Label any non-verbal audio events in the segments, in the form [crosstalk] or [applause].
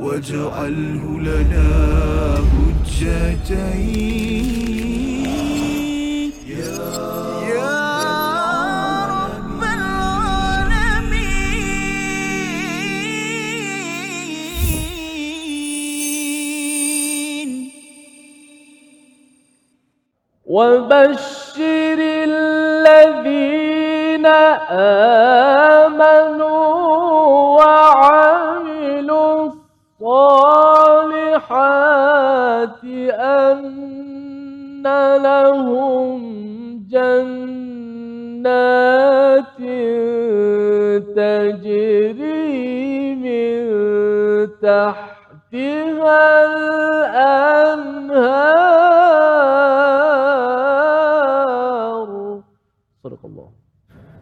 واجعله لنا حجتين. يا رب العالمين. وبشر الذين آمنوا وعملوا الصالحات أن لهم جنات تجري من تحتها الأنهار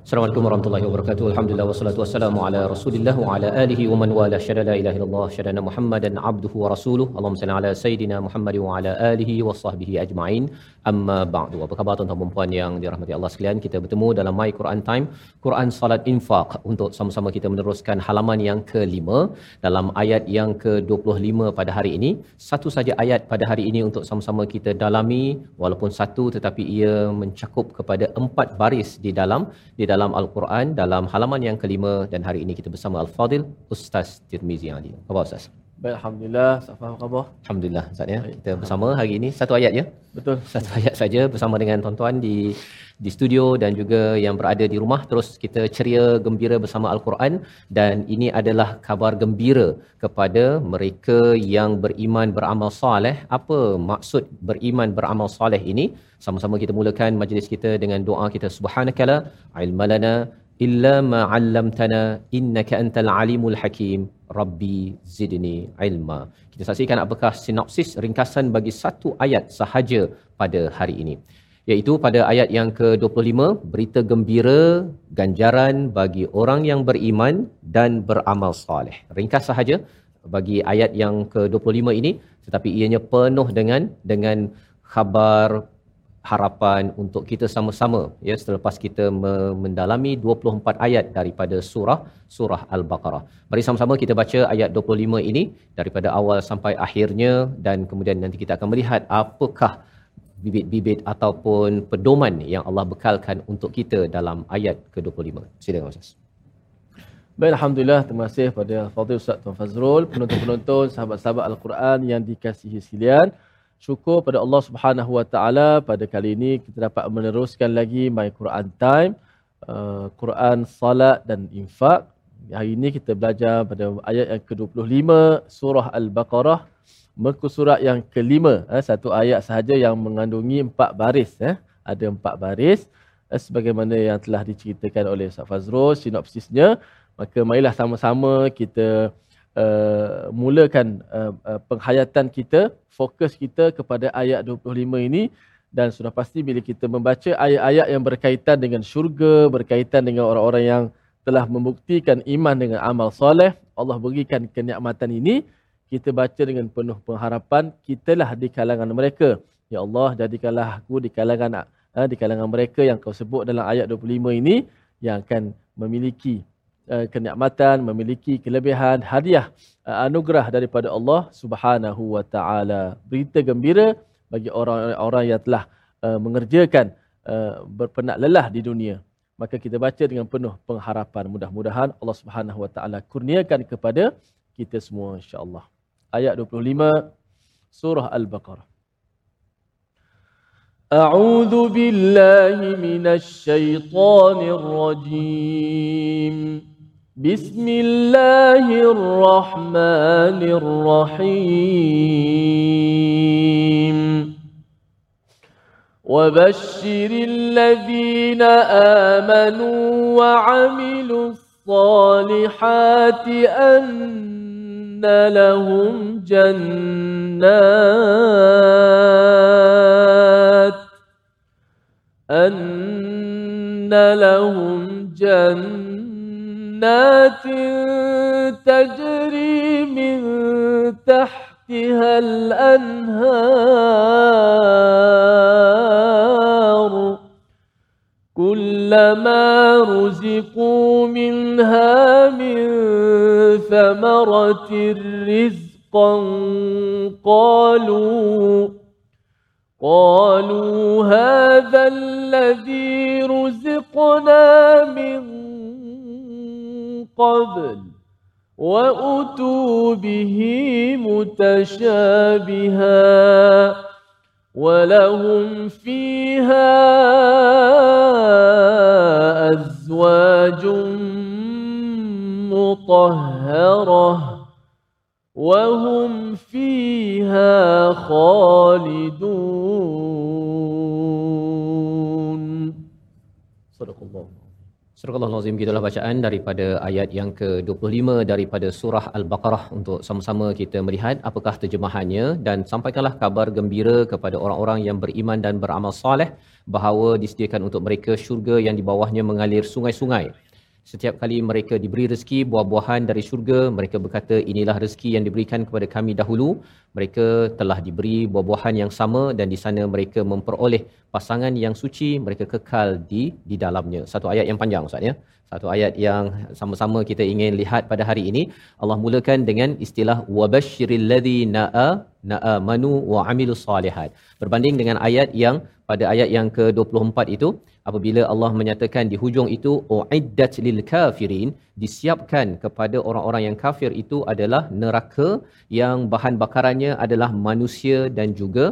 Assalamualaikum warahmatullahi wabarakatuh. Alhamdulillah wassalatu wassalamu ala Rasulillah wa ala alihi wa man wala syada la ilaha illallah syada Muhammadan abduhu wa rasuluh. Allahumma salli ala sayidina Muhammad wa ala alihi wa sahbihi ajma'in. Amma ba'du. Apa khabar tuan-tuan dan puan yang dirahmati Allah sekalian? Kita bertemu dalam My Quran Time, Quran Salat Infaq untuk sama-sama kita meneruskan halaman yang kelima dalam ayat yang ke-25 pada hari ini. Satu saja ayat pada hari ini untuk sama-sama kita dalami walaupun satu tetapi ia mencakup kepada empat baris di dalam di dalam Al-Quran dalam halaman yang kelima dan hari ini kita bersama Al-Fadil Ustaz Tirmizi Ali. Apa Ustaz? Baik, Alhamdulillah. Safa apa khabar? Alhamdulillah Ustaz ya. Kita bersama hari ini satu ayat ya. Betul. Satu ayat saja bersama dengan tuan-tuan di di studio dan juga yang berada di rumah terus kita ceria gembira bersama Al-Quran dan ini adalah kabar gembira kepada mereka yang beriman beramal soleh. Apa maksud beriman beramal soleh ini? Sama-sama kita mulakan majlis kita dengan doa kita subhanakala ilmalana illa ma 'allamtana innaka antal alimul hakim rabbi zidni ilma. Kita saksikan apakah sinopsis ringkasan bagi satu ayat sahaja pada hari ini iaitu pada ayat yang ke-25 berita gembira ganjaran bagi orang yang beriman dan beramal soleh. Ringkas sahaja bagi ayat yang ke-25 ini tetapi ianya penuh dengan dengan khabar harapan untuk kita sama-sama ya selepas kita mendalami 24 ayat daripada surah surah al-baqarah. Mari sama-sama kita baca ayat 25 ini daripada awal sampai akhirnya dan kemudian nanti kita akan melihat apakah bibit-bibit ataupun pedoman yang Allah bekalkan untuk kita dalam ayat ke-25. Silakan Ustaz. Baik, Alhamdulillah. Terima kasih kepada Fadil Ustaz Tuan Fazrul, penonton-penonton, sahabat-sahabat Al-Quran yang dikasihi sekalian. Syukur pada Allah Subhanahu Wa Taala pada kali ini kita dapat meneruskan lagi My Quran Time, uh, Quran Salat dan Infak. Hari ini kita belajar pada ayat yang ke-25 surah Al-Baqarah muka surat yang kelima eh, satu ayat sahaja yang mengandungi empat baris eh. ada empat baris eh, sebagaimana yang telah diceritakan oleh Ustaz Fazrul sinopsisnya maka marilah sama-sama kita uh, mulakan uh, uh, penghayatan kita fokus kita kepada ayat 25 ini. Dan sudah pasti bila kita membaca ayat-ayat yang berkaitan dengan syurga berkaitan dengan orang-orang yang telah membuktikan iman dengan amal soleh Allah berikan kenikmatan ini. Kita baca dengan penuh pengharapan kitalah di kalangan mereka. Ya Allah jadikanlah aku di kalangan uh, di kalangan mereka yang kau sebut dalam ayat 25 ini yang akan memiliki uh, kenikmatan memiliki kelebihan hadiah uh, anugerah daripada Allah Subhanahu wa taala berita gembira bagi orang-orang yang telah uh, mengerjakan uh, berpenat lelah di dunia maka kita baca dengan penuh pengharapan mudah-mudahan Allah Subhanahu wa taala kurniakan kepada kita semua insya-Allah ayat 25 surah Al-Baqarah. أعوذ بالله من الشيطان الرجيم بسم الله الرحمن الرحيم. وبشر الذين آمنوا وعملوا الصالحات أن لهم جنات أن لهم جنات تجري من تحتها الأنهار. كلما رزقوا منها من ثمرة رزقا قالوا قالوا هذا الذي رزقنا من قبل وأتوا به متشابها ولهم فيها أزواج مطهرة وهم فيها خالدون. صدق الله. Surah Al-Azim gitulah bacaan daripada ayat yang ke-25 daripada surah Al-Baqarah. Untuk sama-sama kita melihat apakah terjemahannya dan sampaikanlah kabar gembira kepada orang-orang yang beriman dan beramal soleh bahawa disediakan untuk mereka syurga yang di bawahnya mengalir sungai-sungai Setiap kali mereka diberi rezeki buah-buahan dari syurga, mereka berkata inilah rezeki yang diberikan kepada kami dahulu. Mereka telah diberi buah-buahan yang sama dan di sana mereka memperoleh pasangan yang suci, mereka kekal di di dalamnya. Satu ayat yang panjang Ustaz ya. Satu ayat yang sama-sama kita ingin lihat pada hari ini. Allah mulakan dengan istilah wabashshiril ladzina na'a manu wa amilus salihat. Berbanding dengan ayat yang pada ayat yang ke-24 itu apabila Allah menyatakan di hujung itu uiddat lil kafirin disiapkan kepada orang-orang yang kafir itu adalah neraka yang bahan bakarannya adalah manusia dan juga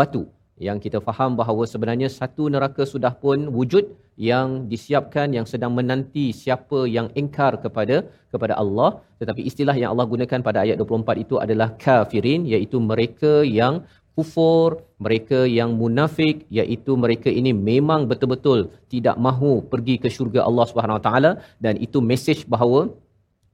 batu. Yang kita faham bahawa sebenarnya satu neraka sudah pun wujud yang disiapkan yang sedang menanti siapa yang ingkar kepada kepada Allah. Tetapi istilah yang Allah gunakan pada ayat 24 itu adalah kafirin iaitu mereka yang kufur, mereka yang munafik iaitu mereka ini memang betul-betul tidak mahu pergi ke syurga Allah Subhanahu Wa Taala dan itu mesej bahawa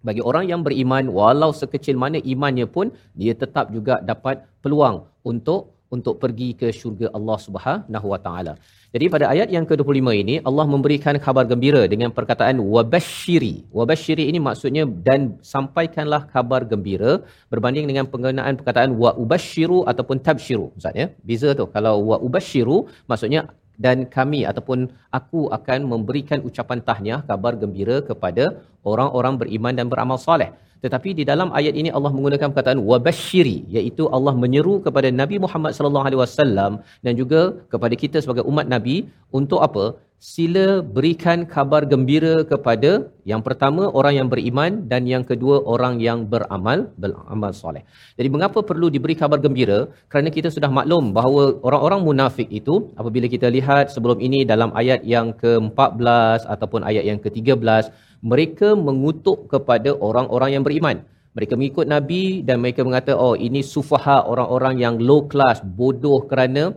bagi orang yang beriman walau sekecil mana imannya pun dia tetap juga dapat peluang untuk untuk pergi ke syurga Allah Subhanahu Wa Taala. Jadi pada ayat yang ke-25 ini Allah memberikan khabar gembira dengan perkataan wabashiri. Wabashiri ini maksudnya dan sampaikanlah khabar gembira berbanding dengan penggunaan perkataan wa ubashiru ataupun tabshiru. Ustaz ya. Beza tu. Kalau wa ubashiru maksudnya dan kami ataupun aku akan memberikan ucapan tahniah kabar gembira kepada orang-orang beriman dan beramal soleh. Tetapi di dalam ayat ini Allah menggunakan perkataan wabashiri iaitu Allah menyeru kepada Nabi Muhammad sallallahu alaihi wasallam dan juga kepada kita sebagai umat Nabi untuk apa? Sila berikan kabar gembira kepada yang pertama orang yang beriman dan yang kedua orang yang beramal beramal soleh. Jadi mengapa perlu diberi kabar gembira? Kerana kita sudah maklum bahawa orang-orang munafik itu apabila kita lihat sebelum ini dalam ayat yang ke-14 ataupun ayat yang ke-13 mereka mengutuk kepada orang-orang yang beriman. Mereka mengikut Nabi dan mereka mengata, oh ini sufaha orang-orang yang low class, bodoh kerana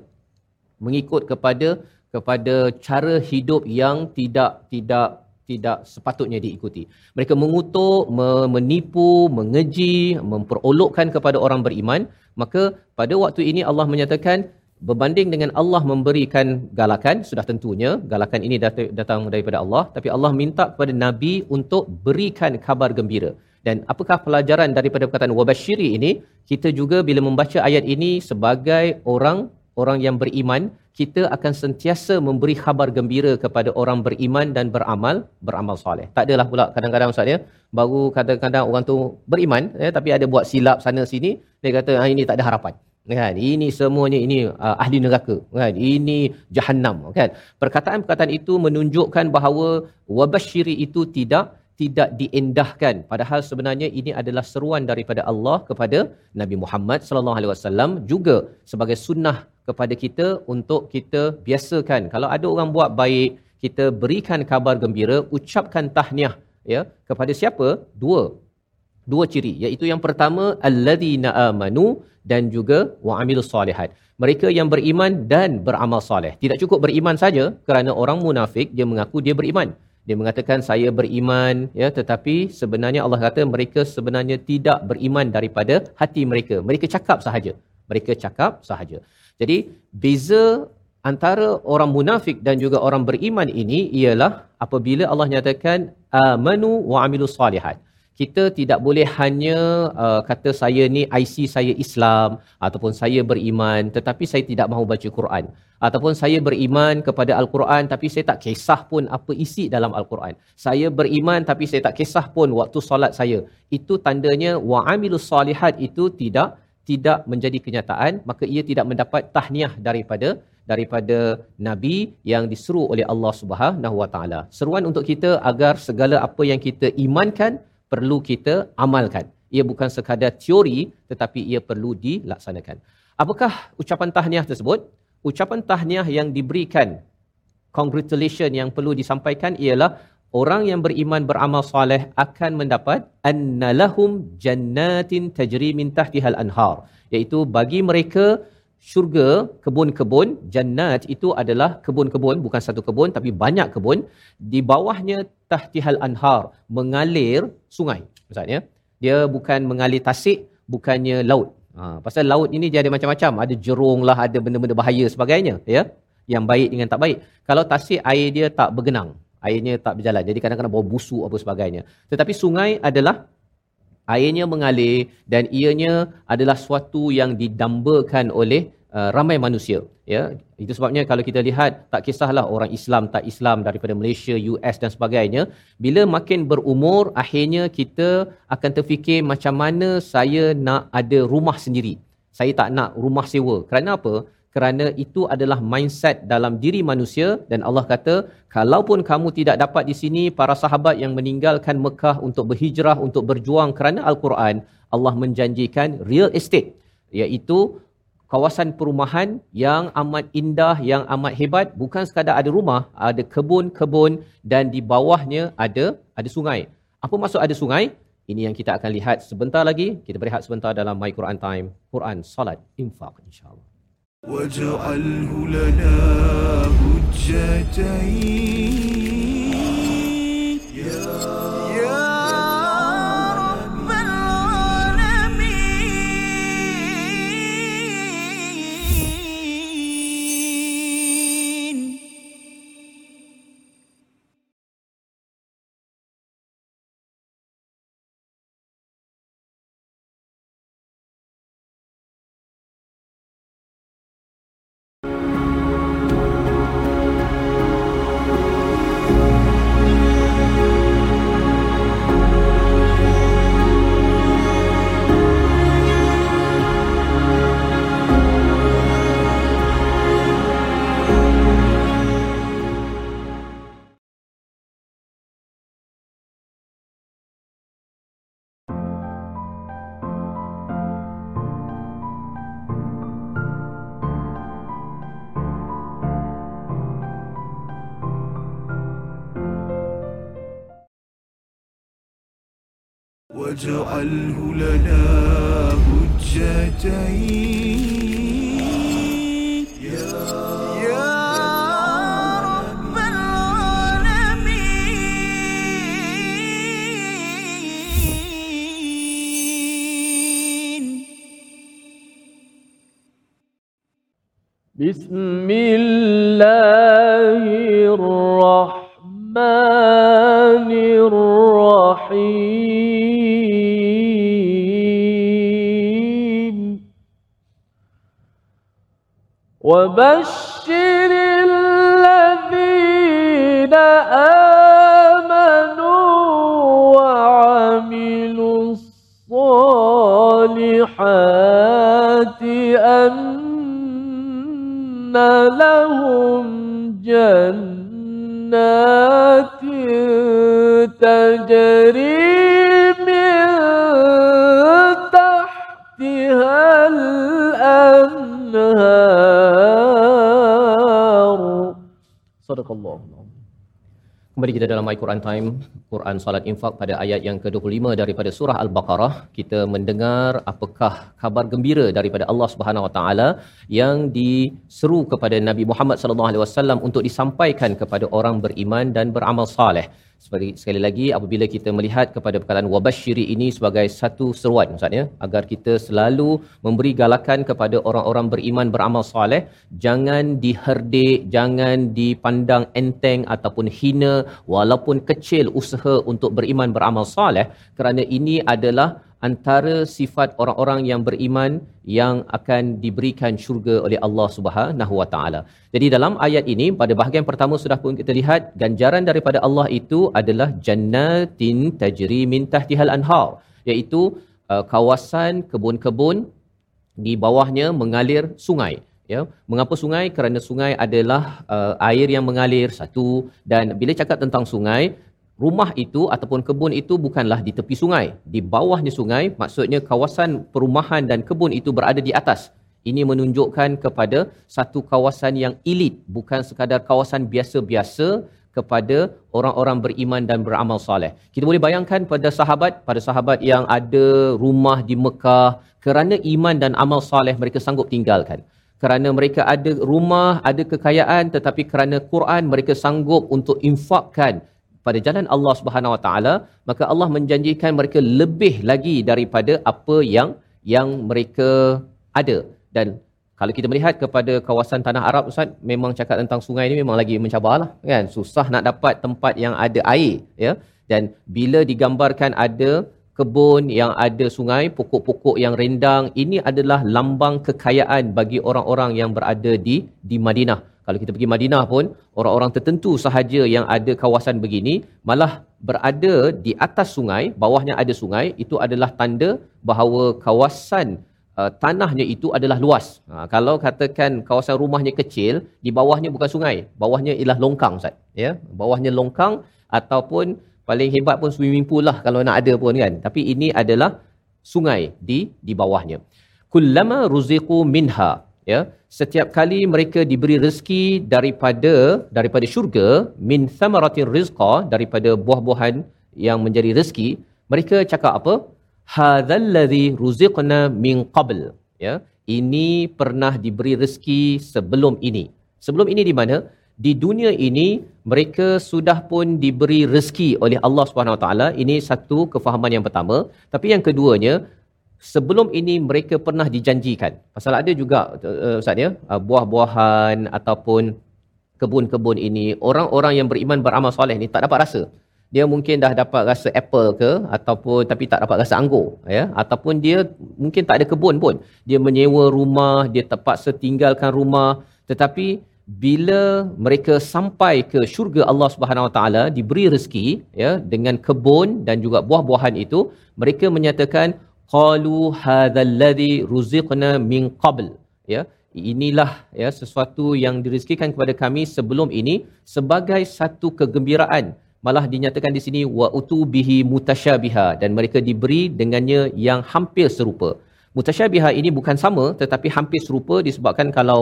mengikut kepada kepada cara hidup yang tidak tidak tidak sepatutnya diikuti. Mereka mengutuk, menipu, mengeji, memperolokkan kepada orang beriman. Maka pada waktu ini Allah menyatakan berbanding dengan Allah memberikan galakan sudah tentunya galakan ini datang daripada Allah tapi Allah minta kepada nabi untuk berikan kabar gembira dan apakah pelajaran daripada perkataan wabashiri ini kita juga bila membaca ayat ini sebagai orang orang yang beriman kita akan sentiasa memberi khabar gembira kepada orang beriman dan beramal beramal soleh. Tak adalah pula kadang-kadang ustaz ya baru kadang-kadang orang tu beriman ya, tapi ada buat silap sana sini dia kata ah, ini tak ada harapan. Kan? Ini semuanya ini uh, ahli neraka. Kan? Ini jahanam kan? Perkataan-perkataan itu menunjukkan bahawa wabashiri itu tidak tidak diendahkan. Padahal sebenarnya ini adalah seruan daripada Allah kepada Nabi Muhammad sallallahu alaihi wasallam juga sebagai sunnah kepada kita untuk kita biasakan kalau ada orang buat baik kita berikan kabar gembira ucapkan tahniah ya kepada siapa dua dua ciri iaitu yang pertama alladzina amanu dan juga wa'amilus solihat. Mereka yang beriman dan beramal soleh. Tidak cukup beriman saja kerana orang munafik dia mengaku dia beriman. Dia mengatakan saya beriman ya tetapi sebenarnya Allah kata mereka sebenarnya tidak beriman daripada hati mereka. Mereka cakap sahaja. Mereka cakap sahaja. Jadi beza antara orang munafik dan juga orang beriman ini ialah apabila Allah nyatakan amanu wa amilus solihat kita tidak boleh hanya uh, kata saya ni IC saya Islam ataupun saya beriman tetapi saya tidak mahu baca Quran ataupun saya beriman kepada Al-Quran tapi saya tak kisah pun apa isi dalam Al-Quran. Saya beriman tapi saya tak kisah pun waktu solat saya. Itu tandanya wa'amilus salihat itu tidak tidak menjadi kenyataan maka ia tidak mendapat tahniah daripada daripada nabi yang diseru oleh Allah Subhanahu Wa Taala. Seruan untuk kita agar segala apa yang kita imankan perlu kita amalkan. Ia bukan sekadar teori tetapi ia perlu dilaksanakan. Apakah ucapan tahniah tersebut? Ucapan tahniah yang diberikan congratulation yang perlu disampaikan ialah orang yang beriman beramal soleh akan mendapat annalahum jannatin tajri min tahtihal anhar. Iaitu bagi mereka syurga kebun-kebun jannat itu adalah kebun-kebun bukan satu kebun tapi banyak kebun. Di bawahnya tahtihal anhar mengalir sungai. Maksudnya dia bukan mengalir tasik bukannya laut. Ha, pasal laut ini dia ada macam-macam. Ada jerung lah ada benda-benda bahaya sebagainya ya? Yang baik dengan tak baik. Kalau tasik air dia tak bergenang airnya tak berjalan. Jadi kadang-kadang bau busuk apa sebagainya. Tetapi sungai adalah airnya mengalir dan ianya adalah suatu yang didambakan oleh uh, ramai manusia. Ya itu sebabnya kalau kita lihat tak kisahlah orang Islam tak Islam daripada Malaysia US dan sebagainya. Bila makin berumur akhirnya kita akan terfikir macam mana saya nak ada rumah sendiri. Saya tak nak rumah sewa. Kerana apa kerana itu adalah mindset dalam diri manusia. Dan Allah kata kalaupun kamu tidak dapat di sini para sahabat yang meninggalkan Mekah untuk berhijrah untuk berjuang kerana al-Quran Allah menjanjikan real estate iaitu kawasan perumahan yang amat indah yang amat hebat. Bukan sekadar ada rumah ada kebun-kebun dan di bawahnya ada ada sungai. Apa maksud ada sungai? Ini yang kita akan lihat sebentar lagi. Kita berehat sebentar dalam my Quran time Quran salat infak insyaallah واجعله لنا حجتين واجعله لنا حجتين يا رب العالمين بسم الله الرحمن الرحيم. وبشر الذين آمنوا وعملوا الصالحات أن لهم جنات تجري Sadaqallahu Kembali kita dalam Al-Quran Time, Quran Salat Infak pada ayat yang ke-25 daripada surah Al-Baqarah. Kita mendengar apakah kabar gembira daripada Allah Subhanahu Wa Taala yang diseru kepada Nabi Muhammad SAW untuk disampaikan kepada orang beriman dan beramal saleh. Sekali, sekali lagi apabila kita melihat kepada perkataan wabasyiri ini sebagai satu seruan Ustaz ya agar kita selalu memberi galakan kepada orang-orang beriman beramal soleh jangan diherdik jangan dipandang enteng ataupun hina walaupun kecil usaha untuk beriman beramal soleh kerana ini adalah antara sifat orang-orang yang beriman yang akan diberikan syurga oleh Allah Subhanahu Wa Taala. Jadi dalam ayat ini pada bahagian pertama sudah pun kita lihat ganjaran daripada Allah itu adalah jannatin tajri min tahtihal anhar iaitu uh, kawasan kebun-kebun di bawahnya mengalir sungai ya. Mengapa sungai? Kerana sungai adalah uh, air yang mengalir satu. Dan bila cakap tentang sungai rumah itu ataupun kebun itu bukanlah di tepi sungai. Di bawahnya sungai, maksudnya kawasan perumahan dan kebun itu berada di atas. Ini menunjukkan kepada satu kawasan yang elit, bukan sekadar kawasan biasa-biasa kepada orang-orang beriman dan beramal soleh. Kita boleh bayangkan pada sahabat, pada sahabat yang ada rumah di Mekah, kerana iman dan amal soleh mereka sanggup tinggalkan. Kerana mereka ada rumah, ada kekayaan tetapi kerana Quran mereka sanggup untuk infakkan pada jalan Allah Subhanahu Wa Taala maka Allah menjanjikan mereka lebih lagi daripada apa yang yang mereka ada. Dan kalau kita melihat kepada kawasan tanah Arab Ustaz memang cakap tentang sungai ini memang lagi mencabarlah kan? Susah nak dapat tempat yang ada air ya? Dan bila digambarkan ada kebun yang ada sungai pokok-pokok yang rendang ini adalah lambang kekayaan bagi orang-orang yang berada di di Madinah kalau kita pergi Madinah pun, orang-orang tertentu sahaja yang ada kawasan begini, malah berada di atas sungai, bawahnya ada sungai, itu adalah tanda bahawa kawasan uh, tanahnya itu adalah luas. Ha, kalau katakan kawasan rumahnya kecil, di bawahnya bukan sungai, bawahnya ialah longkang Ustaz. Ya? Bawahnya longkang ataupun paling hebat pun swimming pool lah kalau nak ada pun kan. Tapi ini adalah sungai di di bawahnya. Kullama ruziqu minha ya setiap kali mereka diberi rezeki daripada daripada syurga min thamaratir rizqa daripada buah-buahan yang menjadi rezeki mereka cakap apa? Hadzal ladzi ruziqna min qabl. Ya ini pernah diberi rezeki sebelum ini. Sebelum ini di mana? Di dunia ini mereka sudah pun diberi rezeki oleh Allah Subhanahu Wa Taala. Ini satu kefahaman yang pertama. Tapi yang keduanya sebelum ini mereka pernah dijanjikan. Pasal ada juga uh, Ustaz ya, uh, buah-buahan ataupun kebun-kebun ini, orang-orang yang beriman beramal soleh ni tak dapat rasa. Dia mungkin dah dapat rasa apple ke ataupun tapi tak dapat rasa anggur ya ataupun dia mungkin tak ada kebun pun. Dia menyewa rumah, dia terpaksa tinggalkan rumah tetapi bila mereka sampai ke syurga Allah Subhanahu Wa Taala diberi rezeki ya dengan kebun dan juga buah-buahan itu mereka menyatakan qalu hadzal ladzi ruziqna min qabl. Ya inilah ya sesuatu yang direzekikan kepada kami sebelum ini sebagai satu kegembiraan. Malah dinyatakan di sini wa utubihi mutasyabiha. Dan mereka diberi dengannya yang hampir serupa. Mutasyabiha ini bukan sama tetapi hampir serupa disebabkan kalau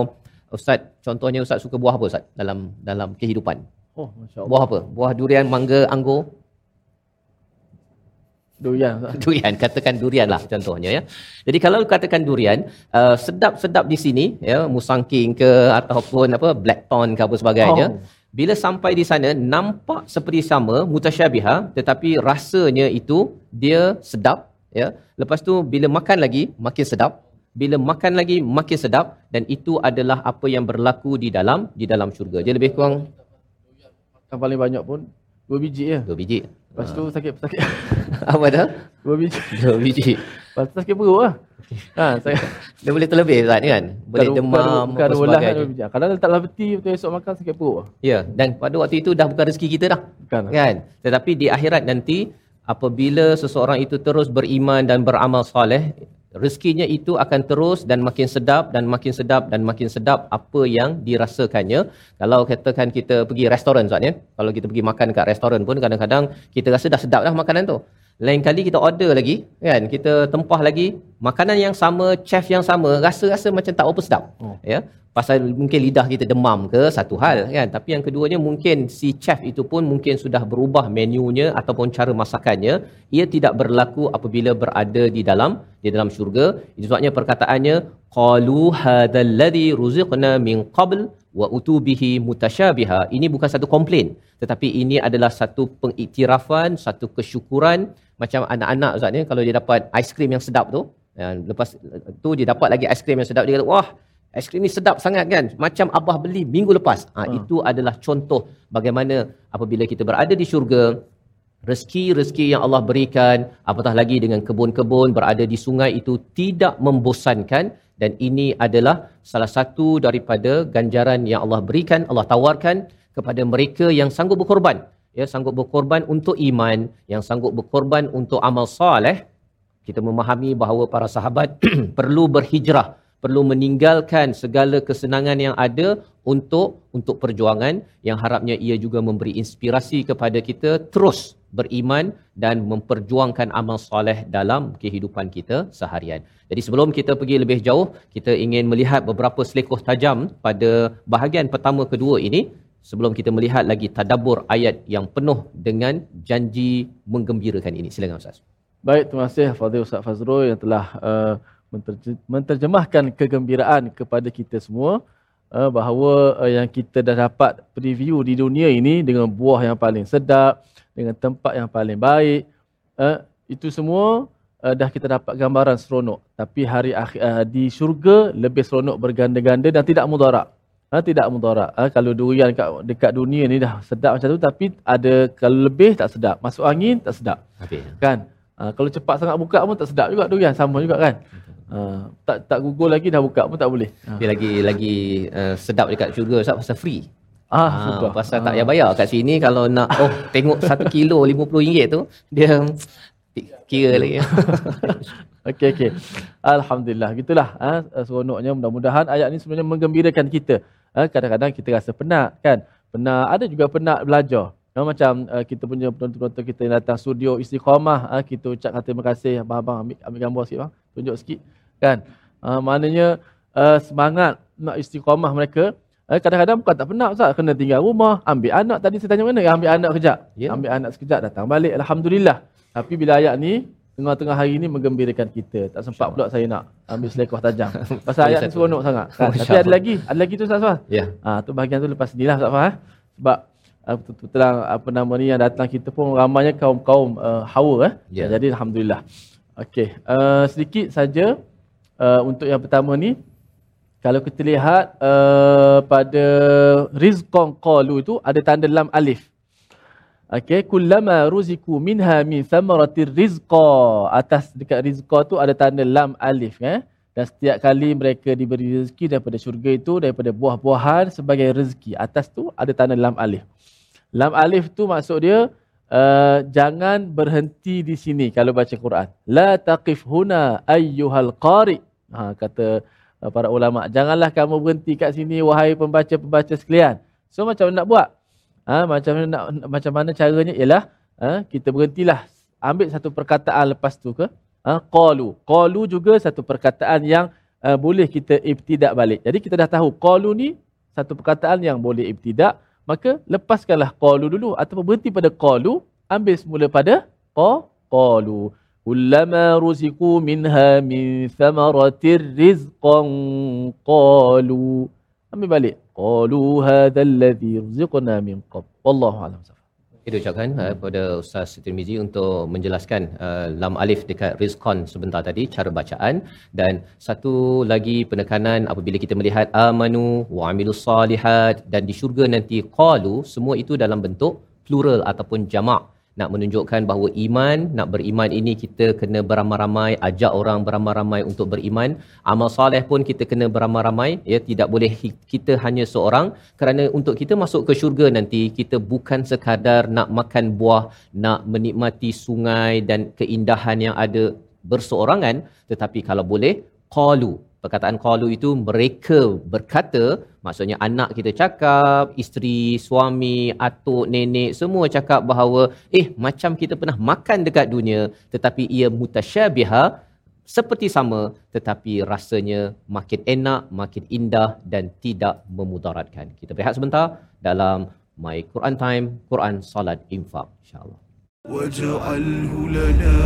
ustaz contohnya ustaz suka buah apa ustaz dalam dalam kehidupan? Oh, Masya Allah. buah apa? Buah durian mangga anggur Durian. [laughs] durian. Katakan durian lah contohnya ya. Jadi kalau katakan durian uh, sedap-sedap di sini ya musangking ke ataupun apa blackthorn ke apa sebagainya Oh. bila sampai di sana nampak seperti sama mutasyabiha tetapi rasanya itu dia sedap ya. Lepas tu bila makan lagi makin sedap. Bila makan lagi makin sedap. Dan itu adalah apa yang berlaku di dalam di dalam syurga. Dia lebih kurang Yang paling banyak pun dua biji je. dua biji Lepas tu sakit sakit [laughs] apa dah dua biji. dua biji Lepas tu sakit perut lah. [laughs] Ha, saya dia boleh terlebih Ustaz kan boleh demam bukan apa ulah kan. Kadang letak dalam peti betul esok makan sakit perut lah. Ya, dan pada waktu itu dah bukan rezeki kita dah. Bukan. Kan? Tetapi di akhirat nanti apabila seseorang itu terus beriman dan beramal soleh, rezekinya itu akan terus dan makin sedap dan makin sedap dan makin sedap apa yang dirasakannya. Kalau katakan kita pergi restoran Ustaz ya. Kalau kita pergi makan kat restoran pun kadang-kadang kita rasa dah sedap dah makanan tu. Lain kali kita order lagi kan, kita tempah lagi makanan yang sama, chef yang sama, rasa-rasa macam tak apa sedap. Oh. Ya. Pasal mungkin lidah kita demam ke satu hal kan? Tapi yang keduanya mungkin si chef itu pun mungkin sudah berubah menunya ataupun cara masakannya. Ia tidak berlaku apabila berada di dalam di dalam syurga. Itu sebabnya perkataannya qalu hadzal ladzi ruziqna min qabl wa utubihi mutasyabiha ini bukan satu komplain tetapi ini adalah satu pengiktirafan satu kesyukuran. Macam anak-anak ustaz ni kalau dia dapat aiskrim yang sedap tu dan lepas tu dia dapat lagi aiskrim yang sedap dia kata wah aiskrim ni sedap sangat kan? Macam abah beli minggu lepas. Ha, Hmm. itu adalah contoh bagaimana apabila kita berada di syurga rezeki-rezeki yang Allah berikan apatah lagi dengan kebun-kebun berada di sungai itu tidak membosankan. Dan ini adalah salah satu daripada ganjaran yang Allah berikan Allah tawarkan kepada mereka yang sanggup berkorban. Ya sanggup berkorban untuk iman yang sanggup berkorban untuk amal soleh. Kita memahami bahawa para sahabat [clears throat] perlu berhijrah perlu meninggalkan segala kesenangan yang ada untuk untuk perjuangan yang harapnya ia juga memberi inspirasi kepada kita terus beriman dan memperjuangkan amal soleh dalam kehidupan kita seharian. Jadi sebelum kita pergi lebih jauh, kita ingin melihat beberapa selekoh tajam pada bahagian pertama kedua ini sebelum kita melihat lagi tadabbur ayat yang penuh dengan janji menggembirakan ini. Silakan Ustaz. Baik, terima kasih Fadil Ustaz Fazrul yang telah uh, menterjemahkan kegembiraan kepada kita semua uh, bahawa uh, yang kita dah dapat preview di dunia ini dengan buah yang paling sedap, dengan tempat yang paling baik, uh, itu semua uh, dah kita dapat gambaran seronok. Tapi hari akhir uh, di syurga lebih seronok berganda-ganda dan tidak mudarat. Ha, tidak mudarat. Ha, kalau durian kat, dekat dunia ni dah sedap macam tu tapi ada kalau lebih tak sedap. Masuk angin tak sedap Habis. kan uh, kalau cepat sangat buka pun tak sedap juga durian sama juga kan uh, tak tak gugur lagi dah buka pun tak boleh. Uh. Dia lagi lagi uh, sedap dekat syurga Ustaz pasal free. ah Ah, suka pasal tak payah bayar. Kat sini kalau nak oh tengok 1 kilo RM50 tu dia kira lagi. [laughs] okey okey. Alhamdulillah. Gitulah ha seronoknya mudah-mudahan ayat ni sebenarnya menggembirakan kita. Ha, kadang-kadang kita rasa penat kan? Penat ada juga penat belajar. Ha, macam uh, kita punya penonton-penonton kita yang datang studio istiqamah ha, kita ucapkan terima kasih. Abang-abang ambil, ambil gambar sikit bang. Tunjuk sikit kan uh, maknanya uh, semangat nak istiqamah mereka uh, kadang-kadang bukan tak penat Ustaz kena tinggal rumah ambil anak tadi saya tanya mana Ya, ambil anak kejap Ya. ambil anak sekejap datang balik alhamdulillah tapi bila ayat ni tengah-tengah hari ni menggembirakan kita tak sempat pula saya nak ambil selekoh tajam [laughs] pasal ayat ni seronok sangat kan? tapi ada lagi ada lagi tu Ustaz Fah ya. Ha, tu bahagian tu lepas ni lah Ustaz Fah. eh. Sebab betul terang apa nama ni yang datang kita pun ramainya kaum-kaum uh, hawa eh. Ya. Jadi alhamdulillah. Okey, uh, sedikit saja uh, untuk yang pertama ni kalau kita lihat uh, pada rizqan qalu itu ada tanda lam alif. Okey, kullama ruziku minha min thamaratir rizqa. Atas dekat rizqa tu ada tanda lam alif eh. Dan setiap kali mereka diberi rezeki daripada syurga itu daripada buah-buahan sebagai rezeki. Atas tu ada tanda lam alif. Lam alif tu maksud dia uh, jangan berhenti di sini kalau baca Quran. La taqif huna ayyuhal qari. Ha, kata uh, para ulama, janganlah kamu berhenti kat sini wahai pembaca-pembaca sekalian. So macam mana nak buat? Ha, macam mana nak macam mana caranya ialah ha, kita berhentilah ambil satu perkataan lepas tu ke ha, qalu. Qalu juga satu perkataan yang uh, boleh kita ibtidak balik. Jadi kita dah tahu qalu ni satu perkataan yang boleh ibtidak, maka lepaskanlah qalu dulu ataupun berhenti pada qalu, ambil semula pada qa qalu. Kullama ruziqu minha min thamaratir rizqan qalu. Ambil balik. Qalu hadha alladhi ruziqna min qabl. Wallahu a'lam. Kita ucapkan uh, kepada Ustaz Tirmizi untuk menjelaskan uh, lam alif dekat rizqan sebentar tadi cara bacaan dan satu lagi penekanan apabila kita melihat amanu wa amilus salihat dan di syurga nanti qalu semua itu dalam bentuk plural ataupun jamak nak menunjukkan bahawa iman nak beriman ini kita kena beramai-ramai ajak orang beramai-ramai untuk beriman. Amal soleh pun kita kena beramai-ramai ya. Tidak boleh kita hanya seorang. Kerana untuk kita masuk ke syurga nanti kita bukan sekadar nak makan buah nak menikmati sungai dan keindahan yang ada berseorangan. Tetapi kalau boleh qalu. Perkataan qalu itu mereka berkata maksudnya anak kita cakap isteri suami atuk nenek semua cakap bahawa eh macam kita pernah makan dekat dunia tetapi ia mutasyabiha seperti sama tetapi rasanya makin enak, makin indah dan tidak memudaratkan. Kita berehat sebentar dalam My Quran Time, Quran Salat Infak insya-Allah. واجعله لنا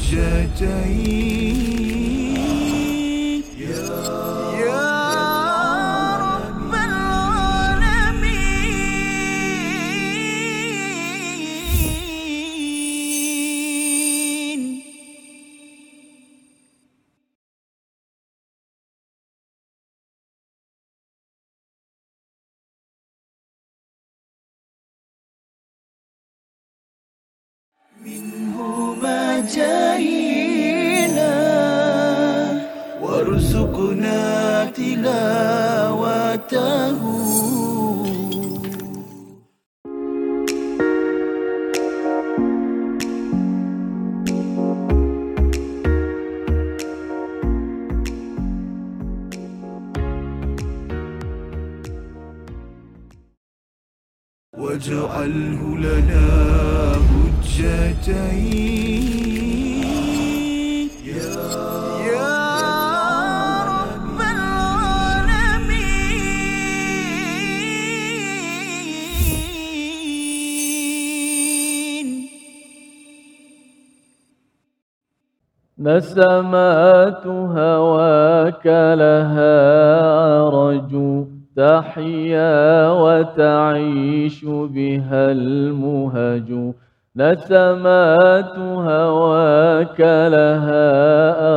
حجتين نسمات هواك لها عرج تحيا وتعيش بها المهج. نسمات هواك لها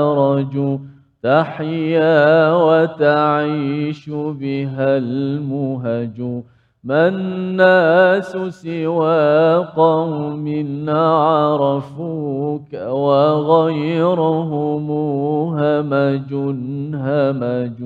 أرج تحيا وتعيش بها المهج. ما الناس سوى قوم عرفوك وغيرهم همج همج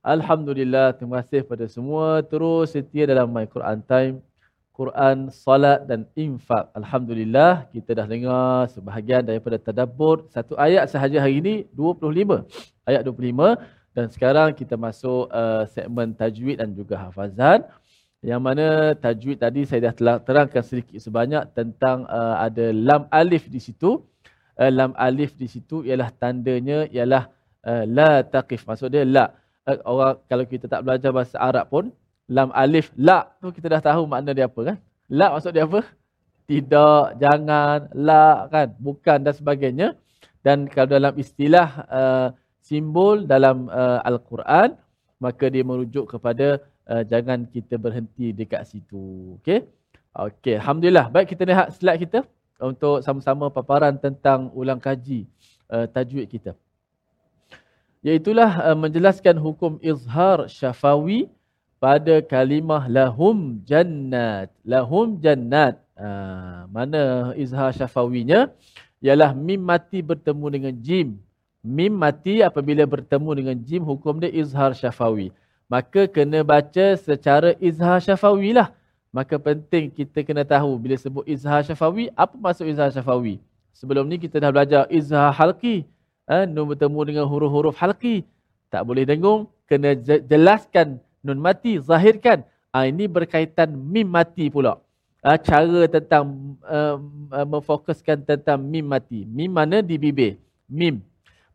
Alhamdulillah, terima kasih pada semua terus setia dalam My Quran Time, Quran, Salat dan Infak. Alhamdulillah, kita dah dengar sebahagian daripada tadabbur satu ayat sahaja hari ini, 25. Ayat 25 dan sekarang kita masuk uh, segmen tajwid dan juga hafazan. Yang mana tajwid tadi saya dah telah terangkan sedikit sebanyak tentang uh, ada lam alif di situ. Uh, lam alif di situ ialah tandanya ialah uh, la taqif. Maksud dia la uh, orang kalau kita tak belajar bahasa Arab pun lam alif la tu kita dah tahu makna dia apa kan la maksud dia apa tidak jangan la kan bukan dan sebagainya dan kalau dalam istilah uh, simbol dalam uh, al-Quran maka dia merujuk kepada uh, jangan kita berhenti dekat situ okey okey alhamdulillah baik kita lihat slide kita untuk sama-sama paparan tentang ulang kaji uh, tajwid kita Iaitulah uh, menjelaskan hukum izhar syafawi pada kalimah lahum jannat. Lahum jannat. Uh, mana izhar syafawinya? Ialah mim mati bertemu dengan jim. Mim mati apabila bertemu dengan jim, hukum dia izhar syafawi. Maka kena baca secara izhar syafawi lah. Maka penting kita kena tahu bila sebut izhar syafawi, apa maksud izhar syafawi? Sebelum ni kita dah belajar izhar halki ha, nun bertemu dengan huruf-huruf halqi tak boleh dengung kena jelaskan nun mati zahirkan. Ha, ini berkaitan mim mati pula. Ha, cara tentang uh, memfokuskan tentang mim mati. Mim mana? Di bibir. Mim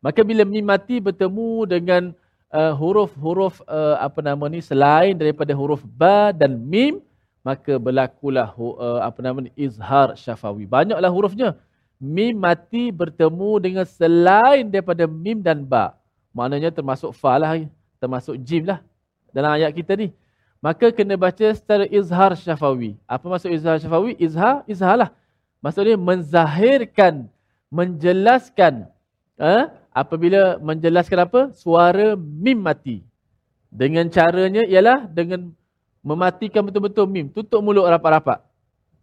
maka bila mim mati bertemu dengan uh, huruf-huruf uh, apa nama ni selain daripada huruf ba dan mim maka berlakulah uh, apa nama ni izhar syafawi banyaklah hurufnya mim mati bertemu dengan selain daripada mim dan ba. Maknanya termasuk fa lah, termasuk jim lah dalam ayat kita ni. Maka kena baca secara izhar syafawi. Apa maksud izhar syafawi? Izhar, izhar lah. Maksudnya menzahirkan, menjelaskan. Eh? Apabila menjelaskan apa? Suara mim mati. Dengan caranya ialah dengan mematikan betul-betul mim. Tutup mulut rapat-rapat.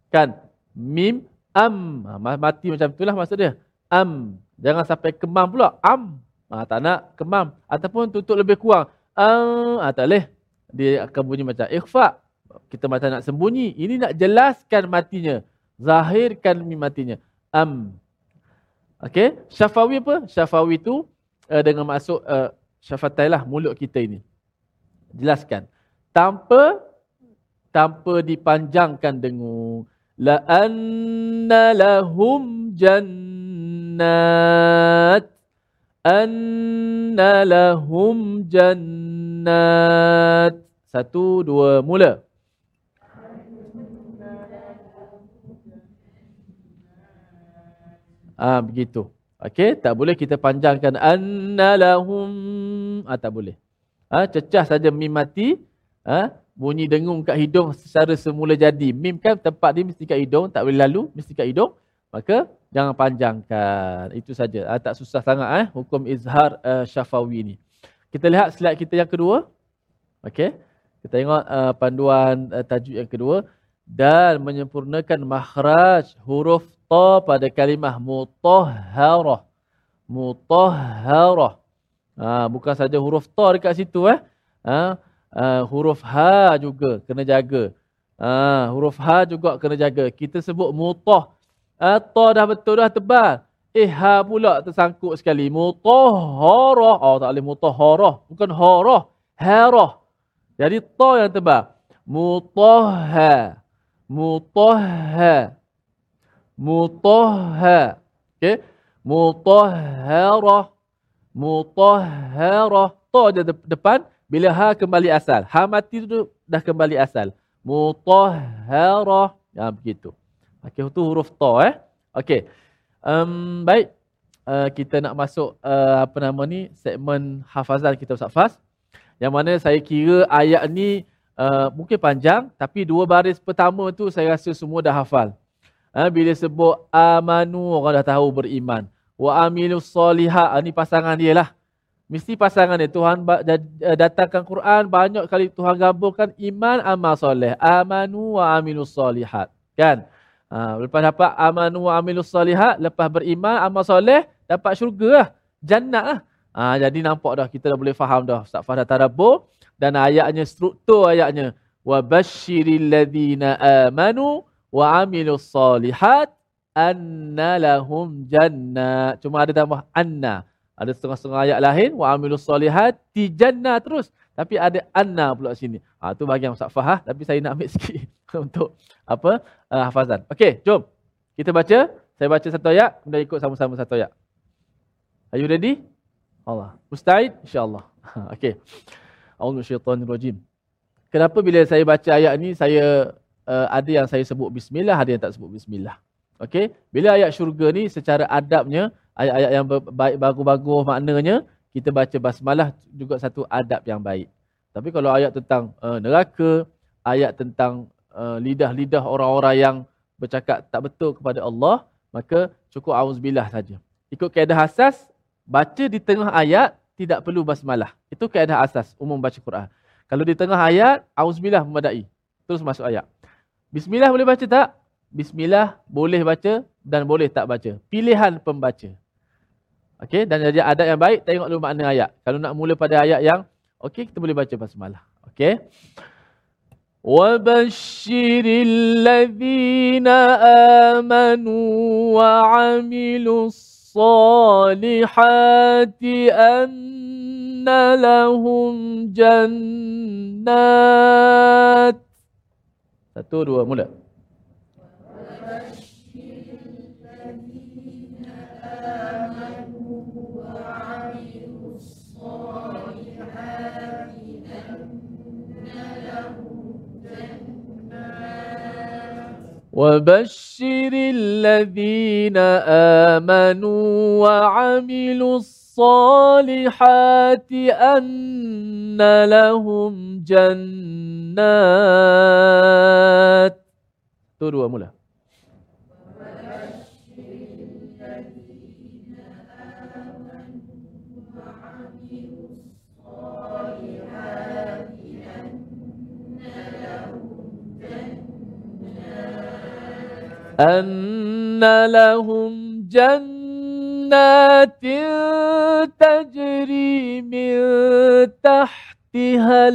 Kan? Mim am. Ha, mati macam itulah maksud dia. Am. Jangan sampai kemam pula. Am. Ha, tak nak kemam. Ataupun tutup lebih kurang. Ah ha, tak boleh. Dia akan bunyi macam ikhfa. Kita macam nak sembunyi. Ini nak jelaskan matinya. Zahirkan matinya. Am okey? Syafawi apa? Syafawi tu uh, dengan maksud uh, syafatai lah mulut kita ini. Jelaskan. Tanpa tanpa dipanjangkan dengung la anna lahum jannat jannat anna lahum jannat. Satu dua mula Ah begitu. Okey, tak boleh kita panjangkan anna lahum ah tak boleh. Ah cecah saja mim mati, ah bunyi dengung kat hidung secara semula jadi. Mim kan tempat dia mesti kat hidung, tak boleh lalu, mesti kat hidung. Maka jangan panjangkan. Itu saja. Ah tak susah sangat eh hukum izhar uh, syafawi ni. Kita lihat slide kita yang kedua. Okey. Kita tengok uh, panduan uh, tajuk yang kedua dan menyempurnakan makhraj huruf ta pada kalimah mutahharah. Mutahharah. Ha, bukan saja huruf ta dekat situ eh. Ha, uh, huruf ha juga kena jaga. Ha, huruf ha juga kena jaga. Kita sebut mutah. Ha, ta dah betul dah tebal. Eh ha pula tersangkut sekali. Mutahharah. Oh tak boleh mutahharah. Bukan harah. Harah. Jadi ta yang tebal. Mutahha. Mutahha mutahha. Okey. Mutahharah. Mutahharah. Ta je depan. Bila ha kembali asal. Ha mati tu dah kembali asal. Mutahharah. Ya begitu. Okey, itu huruf ta eh. Okey. Um, baik. Uh, kita nak masuk uh, apa nama ni segmen hafazan kita Ustaz Fas. Yang mana saya kira ayat ni uh, mungkin panjang tapi dua baris pertama tu saya rasa semua dah hafal. Ha, bila sebut amanu orang dah tahu beriman. Wa amilus solihat. Ini pasangan dia lah. Mesti pasangan dia. Tuhan eh, datangkan Quran. Banyak kali Tuhan gabungkan iman amal soleh. Amanu wa amilus solihat. Kan? Ha, lepas dapat amanu wa amilus solihat. Lepas beriman amal soleh. Dapat syurga lah. Jannat lah. Ha, jadi nampak dah. Kita dah boleh faham dah. Ustaz Fahdah Tadabur. Dan ayatnya, struktur ayatnya. Wa basyiril ladhina amanu amilus solihat anna lahum jannah. Cuma ada tambah anna. Ada setengah-setengah ayat lain amilus solihat ti jannah terus. Tapi ada anna pula sini. Ha, tu bahagian Ustaz Fahah. Tapi saya nak ambil [laughs] sikit untuk apa uh, hafazan. Okey, jom. Kita baca. Saya baca satu ayat. Kemudian ikut sama-sama satu ayat. Are you ready? Allah. Mustahid? InsyaAllah. [laughs] Okey. A'udhu Kenapa bila saya baca ayat ni, saya uh, ada yang saya sebut bismillah, ada yang tak sebut bismillah. Okey, bila ayat syurga ni secara adabnya, ayat-ayat yang baik bagus-bagus maknanya, kita baca basmalah juga satu adab yang baik. Tapi kalau ayat tentang uh, neraka, ayat tentang uh, lidah-lidah orang-orang yang bercakap tak betul kepada Allah, maka cukup auzubillah saja. Ikut kaedah asas, baca di tengah ayat tidak perlu basmalah. Itu kaedah asas umum baca Quran. Kalau di tengah ayat, auzubillah memadai. Terus masuk ayat. Bismillah boleh baca tak? Bismillah boleh baca dan boleh tak baca. Pilihan pembaca. Okey, dan jadi adat yang baik, tengok dulu makna ayat. Kalau nak mula pada ayat yang okey, kita boleh baca basmalah. Okey. وَبَشِّرِ الَّذِينَ آمَنُوا وَعَمِلُوا الصَّالِحَاتِ أَنَّ لَهُمْ جَنَّاتٍ satu, dua, mula. وبشر الذين آمنوا وعملوا الصالحات الصالحات أن لهم جنات. تروا ملا أن لهم جنات تجري من تحتها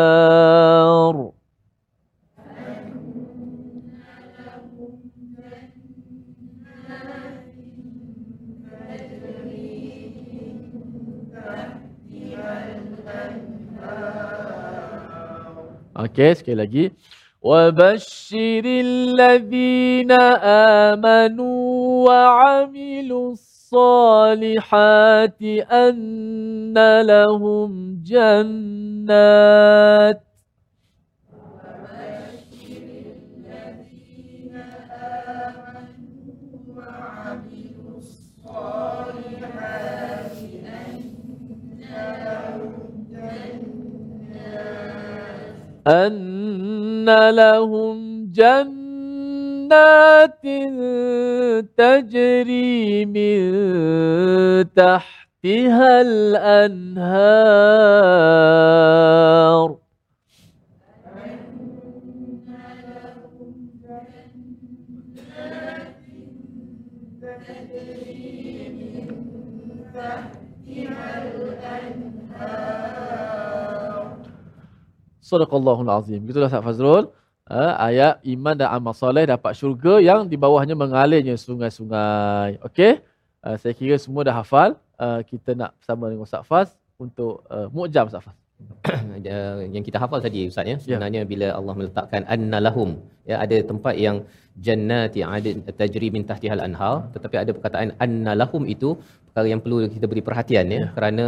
الأنهار Okey, sekali lagi. وبشر الذين آمنوا وعملوا الصالحات أن لهم جنات. أن لهم جنات. جنات تجري من تحتها الأنهار صدق الله العظيم. Gitulah Ustaz Fazrul. Uh, ayat iman dan amal soleh dapat syurga yang di bawahnya mengalirnya sungai-sungai. Okey? Uh, saya kira semua dah hafal. Uh, kita nak bersama dengan Ustaz Faz untuk uh, mu'jam Ustaz Faz. [coughs] yang kita hafal tadi Ustaz ya sebenarnya ya. bila Allah meletakkan annalahum ya ada tempat yang jannati adin tajri min tahtihal anhar tetapi ada perkataan annalahum itu perkara yang perlu kita beri perhatian ya, ya. kerana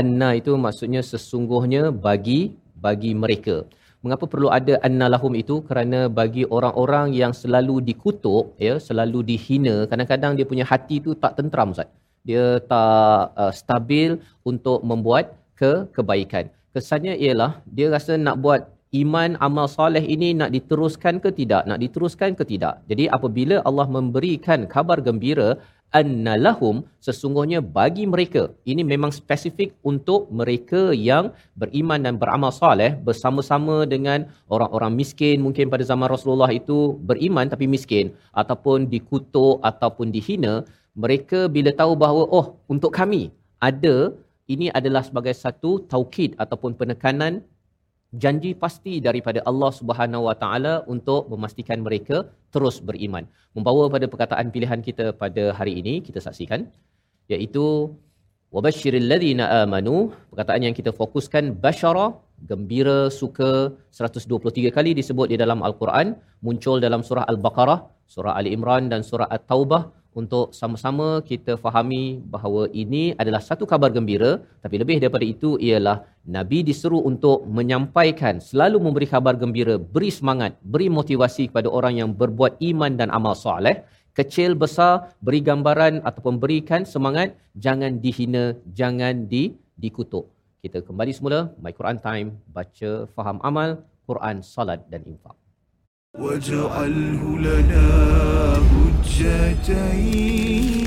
anna itu maksudnya sesungguhnya bagi bagi mereka. Mengapa perlu ada annalahum itu? Kerana bagi orang-orang yang selalu dikutuk, ya, selalu dihina, kadang-kadang dia punya hati itu tak tentram Ustaz. Dia tak uh, stabil untuk membuat ke kebaikan. Kesannya ialah dia rasa nak buat iman amal soleh ini nak diteruskan ke tidak, nak diteruskan ke tidak. Jadi apabila Allah memberikan kabar gembira annalahum sesungguhnya bagi mereka. Ini memang spesifik untuk mereka yang beriman dan beramal soleh bersama-sama dengan orang-orang miskin. Mungkin pada zaman Rasulullah itu beriman tapi miskin ataupun dikutuk ataupun dihina. Mereka bila tahu bahawa oh untuk kami ada ini adalah sebagai satu taukid ataupun penekanan janji pasti daripada Allah Subhanahu Wa Taala untuk memastikan mereka terus beriman. Membawa pada perkataan pilihan kita pada hari ini kita saksikan iaitu wabashshiril ladina amanu perkataan yang kita fokuskan basyara gembira suka 123 kali disebut di dalam al-Quran muncul dalam surah al-Baqarah, surah Ali Imran dan surah At-Taubah untuk sama-sama kita fahami bahawa ini adalah satu kabar gembira tapi lebih daripada itu ialah nabi diseru untuk menyampaikan selalu memberi kabar gembira beri semangat beri motivasi kepada orang yang berbuat iman dan amal soleh. Kecil besar beri gambaran ataupun berikan semangat jangan dihina jangan di dikutuk. Kita kembali semula my Quran time baca faham amal Quran salat dan infak واجعله لنا حجتين.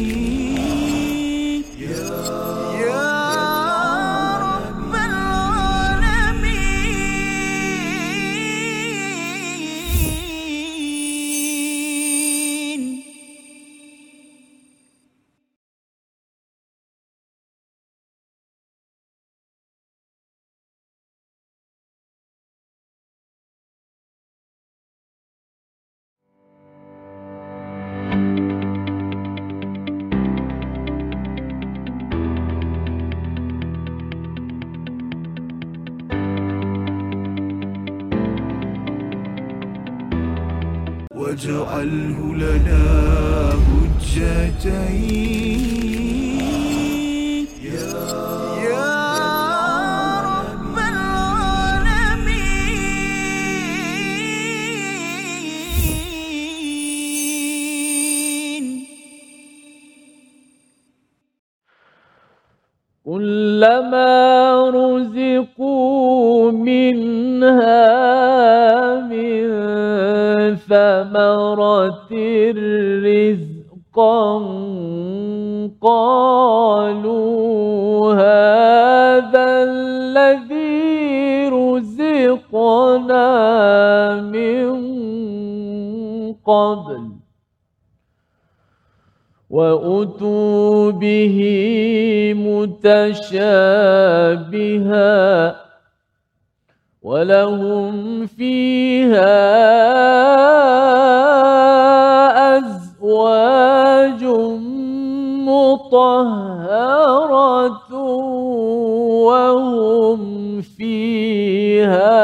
متشابها ولهم فيها أزواج مطهرة وهم فيها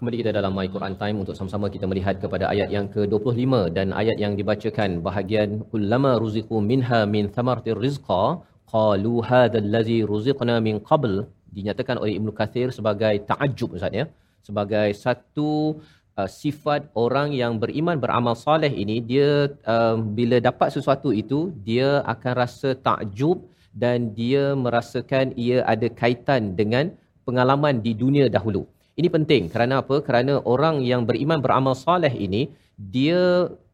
Kembali kita dalam My Quran Time untuk sama-sama kita melihat kepada ayat yang ke-25 dan ayat yang dibacakan bahagian kullama ruziqu minha min thamaratir rizqa qalu hadzal ladzi ruziqna min qabl dinyatakan oleh Ibnu Kathir sebagai ta'ajjub Ustaz ya sebagai satu uh, sifat orang yang beriman beramal soleh ini dia uh, bila dapat sesuatu itu dia akan rasa takjub dan dia merasakan ia ada kaitan dengan pengalaman di dunia dahulu. Ini penting. Kerana apa? Kerana orang yang beriman beramal soleh ini dia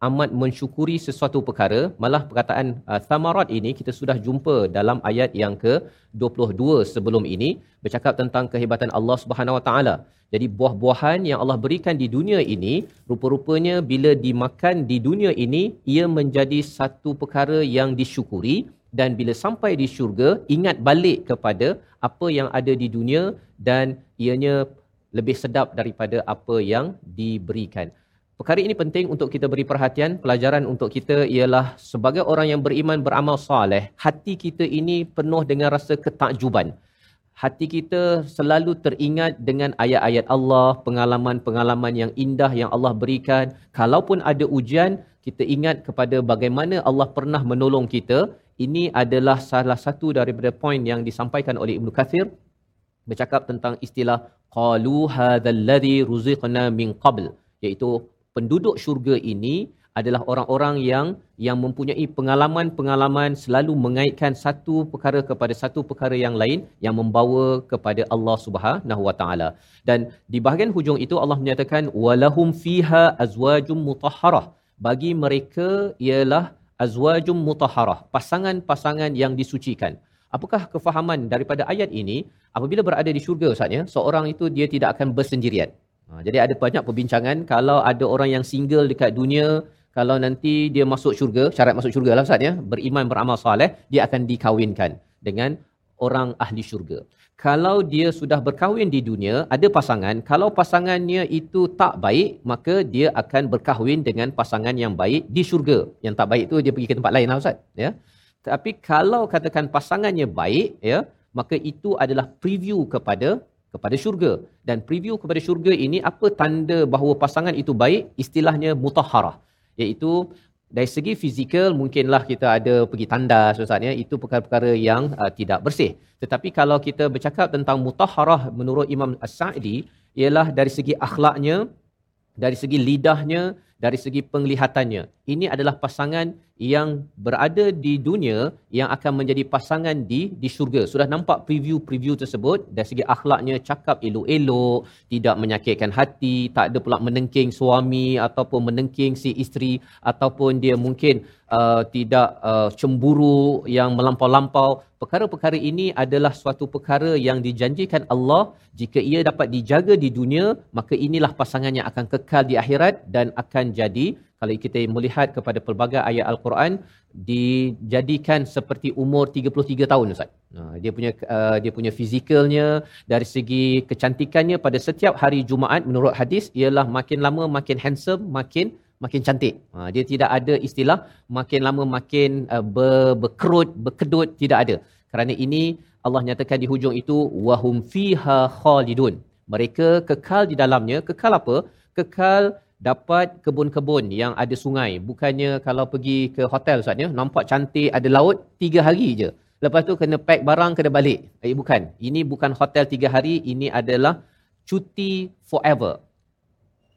amat mensyukuri sesuatu perkara. Malah perkataan uh, thamarat ini kita sudah jumpa dalam ayat yang ke-22 sebelum ini bercakap tentang kehebatan Allah Subhanahu Wa Taala. Jadi buah-buahan yang Allah berikan di dunia ini rupa-rupanya bila dimakan di dunia ini ia menjadi satu perkara yang disyukuri. Dan bila sampai di syurga ingat balik kepada apa yang ada di dunia dan ianya lebih sedap daripada apa yang diberikan. Perkara ini penting untuk kita beri perhatian. Pelajaran untuk kita ialah sebagai orang yang beriman beramal soleh, hati kita ini penuh dengan rasa ketakjuban. Hati kita selalu teringat dengan ayat-ayat Allah, pengalaman-pengalaman yang indah yang Allah berikan. Kalaupun ada ujian, kita ingat kepada bagaimana Allah pernah menolong kita. Ini adalah salah satu daripada poin yang disampaikan oleh Ibnu Kathir bercakap tentang istilah qalu hadzal ladzi ruziqna min qabl iaitu penduduk syurga ini adalah orang-orang yang yang mempunyai pengalaman-pengalaman selalu mengaitkan satu perkara kepada satu perkara yang lain yang membawa kepada Allah Subhanahu Wa Taala. Dan di bahagian hujung itu Allah menyatakan walahum fiha azwajum mutahharah. Bagi mereka ialah azwajum mutahharah, pasangan-pasangan yang disucikan. Apakah kefahaman daripada ayat ini? Apabila berada di syurga Ustaz ya, seorang itu dia tidak akan bersendirian. Ha, jadi ada banyak perbincangan kalau ada orang yang single dekat dunia, kalau nanti dia masuk syurga, syarat masuk syurga lah Ustaz ya, beriman beramal soleh, dia akan dikawinkan dengan orang ahli syurga. Kalau dia sudah berkahwin di dunia, ada pasangan, kalau pasangannya itu tak baik, maka dia akan berkahwin dengan pasangan yang baik di syurga. Yang tak baik tu dia pergi ke tempat lain lah Ustaz. Ya. Tapi kalau katakan pasangannya baik, ya, maka itu adalah preview kepada kepada syurga. Dan preview kepada syurga ini apa tanda bahawa pasangan itu baik? Istilahnya mutahharah. Iaitu dari segi fizikal mungkinlah kita ada pergi tandas ustaz ya. Itu perkara-perkara yang uh, tidak bersih. Tetapi kalau kita bercakap tentang mutahharah menurut Imam As-Sa'di ialah dari segi akhlaknya dari segi lidahnya dari segi penglihatannya. Ini adalah pasangan yang berada di dunia yang akan menjadi pasangan di di syurga. Sudah nampak preview-preview tersebut dari segi akhlaknya cakap elok-elok, tidak menyakitkan hati, tak ada pula menengking suami ataupun menengking si isteri ataupun dia mungkin uh, tidak uh, cemburu yang melampau-lampau. Perkara-perkara ini adalah suatu perkara yang dijanjikan Allah jika ia dapat dijaga di dunia, maka inilah pasangan yang akan kekal di akhirat dan akan jadi kalau kita melihat kepada pelbagai ayat Al-Quran dijadikan seperti umur 33 tahun Ustaz. dia punya uh, dia punya fizikalnya dari segi kecantikannya pada setiap hari Jumaat menurut hadis ialah makin lama makin handsome, makin makin cantik. Ha, dia tidak ada istilah makin lama makin uh, ber, berkerut, berkedut, tidak ada. Kerana ini Allah nyatakan di hujung itu wahum fiha khalidun. Mereka kekal di dalamnya, kekal apa? Kekal dapat kebun-kebun yang ada sungai. Bukannya kalau pergi ke hotel Ustaz ya, nampak cantik ada laut, tiga hari je. Lepas tu kena pack barang, kena balik. Eh bukan. Ini bukan hotel tiga hari, ini adalah cuti forever.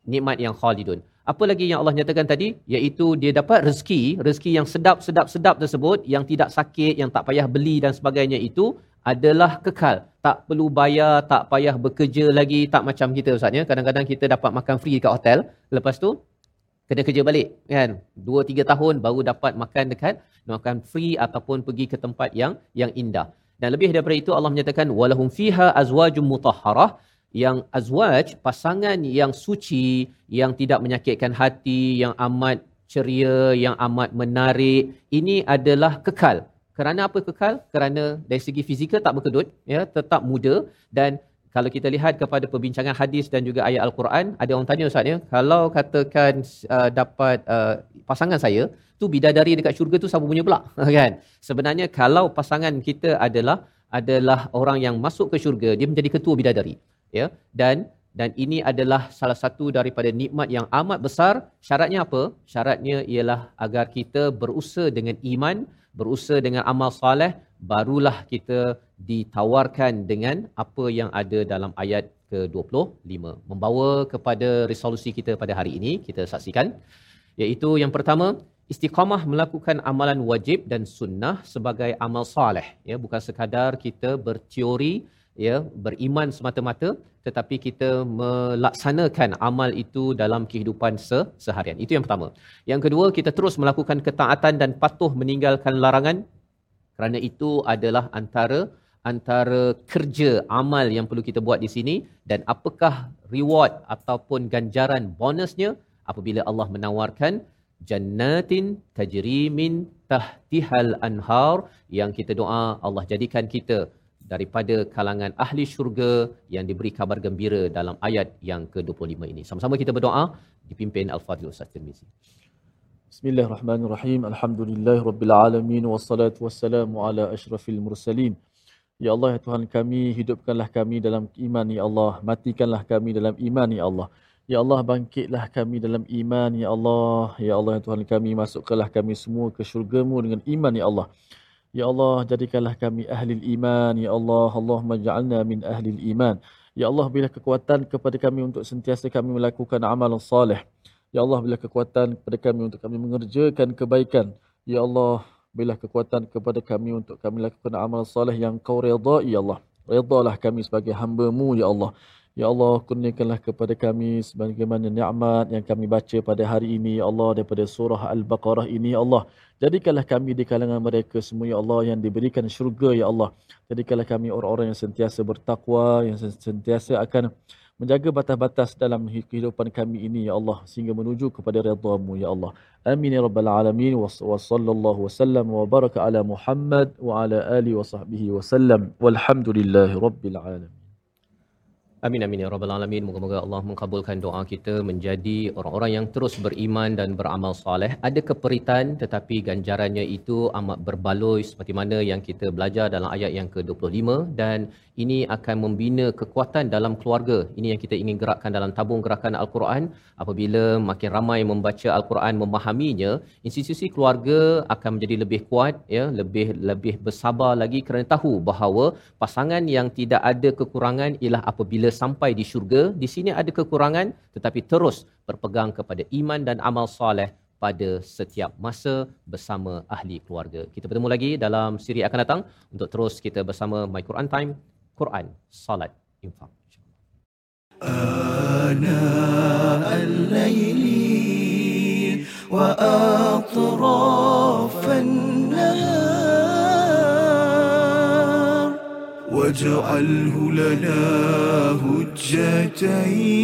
Nikmat yang khalidun. Apa lagi yang Allah nyatakan tadi? Iaitu dia dapat rezeki, rezeki yang sedap-sedap-sedap tersebut, yang tidak sakit, yang tak payah beli dan sebagainya itu, adalah kekal. Tak perlu bayar, tak payah bekerja lagi, tak macam kita Ustaz ya. Kadang-kadang kita dapat makan free dekat hotel, lepas tu kena kerja balik kan. Dua tiga tahun baru dapat makan dekat makan free ataupun pergi ke tempat yang yang indah. Dan lebih daripada itu Allah menyatakan walahum fiha azwajum mutahharah yang azwaj pasangan yang suci yang tidak menyakitkan hati yang amat ceria yang amat menarik ini adalah kekal kerana apa kekal? Kerana dari segi fizikal tak berkedut, ya, tetap muda dan kalau kita lihat kepada perbincangan hadis dan juga ayat al-Quran, ada orang tanya ustaz ya, kalau katakan uh, dapat uh, pasangan saya, tu bidadari dekat syurga tu siapa punya pula? [laughs] kan? Sebenarnya kalau pasangan kita adalah adalah orang yang masuk ke syurga, dia menjadi ketua bidadari. Ya, dan dan ini adalah salah satu daripada nikmat yang amat besar. Syaratnya apa? Syaratnya ialah agar kita berusaha dengan iman, berusaha dengan amal soleh, barulah kita ditawarkan dengan apa yang ada dalam ayat ke-25. Membawa kepada resolusi kita pada hari ini, kita saksikan. Iaitu yang pertama, istiqamah melakukan amalan wajib dan sunnah sebagai amal soleh. Ya, bukan sekadar kita berteori, ya beriman semata-mata tetapi kita melaksanakan amal itu dalam kehidupan se- seharian. Itu yang pertama. Yang kedua, kita terus melakukan ketaatan dan patuh meninggalkan larangan kerana itu adalah antara antara kerja amal yang perlu kita buat di sini dan apakah reward ataupun ganjaran bonusnya apabila Allah menawarkan jannatin tajri min tahtihal anhar yang kita doa Allah jadikan kita daripada kalangan ahli syurga yang diberi kabar gembira dalam ayat yang ke-25 ini. Sama-sama kita berdoa dipimpin Al-Fadhil Ustaz Tirmizi. Bismillahirrahmanirrahim. Alhamdulillahirabbil alamin wassalatu wassalamu ala asyrafil mursalin. Ya Allah ya Tuhan kami, hidupkanlah kami dalam iman ya Allah, matikanlah kami dalam iman ya Allah. Ya Allah bangkitlah kami dalam iman ya Allah. Ya Allah ya Tuhan kami, masukkanlah kami semua ke syurga-Mu dengan iman ya Allah. Ya Allah, jadikanlah kami ahli iman. Ya Allah, Allahumma ja'alna min ahli iman. Ya Allah, bila kekuatan kepada kami untuk sentiasa kami melakukan amal salih. Ya Allah, bila kekuatan kepada kami untuk kami mengerjakan kebaikan. Ya Allah, bila kekuatan kepada kami untuk kami lakukan amal salih yang kau redai, Ya Allah. Redalah kami sebagai hamba-Mu, Ya Allah. Ya Allah, kurniakanlah kepada kami sebagaimana nikmat yang kami baca pada hari ini, Ya Allah, daripada surah Al-Baqarah ini, Ya Allah. Jadikanlah kami di kalangan mereka semua, Ya Allah, yang diberikan syurga, Ya Allah. Jadikanlah kami orang-orang yang sentiasa bertakwa, yang sentiasa akan menjaga batas-batas dalam kehidupan kami ini, Ya Allah, sehingga menuju kepada redha-Mu, Ya Allah. Amin ya rabbal alamin wa sallallahu wasallam wa baraka ala Muhammad wa ala alihi wa sahbihi wasallam walhamdulillahi rabbil alamin. Amin amin ya rabbal alamin. Moga-moga Allah mengabulkan doa kita menjadi orang-orang yang terus beriman dan beramal soleh. Ada keperitan tetapi ganjarannya itu amat berbaloi seperti mana yang kita belajar dalam ayat yang ke-25 dan ini akan membina kekuatan dalam keluarga. Ini yang kita ingin gerakkan dalam tabung gerakan Al-Quran. Apabila makin ramai membaca Al-Quran, memahaminya, institusi keluarga akan menjadi lebih kuat, ya, lebih lebih bersabar lagi kerana tahu bahawa pasangan yang tidak ada kekurangan ialah apabila sampai di syurga, di sini ada kekurangan tetapi terus berpegang kepada iman dan amal soleh pada setiap masa bersama ahli keluarga. Kita bertemu lagi dalam siri akan datang untuk terus kita bersama My Quran Time, Quran, Salat, Infak. آناء الليل وأطراف النهار واجعله لنا هجتين.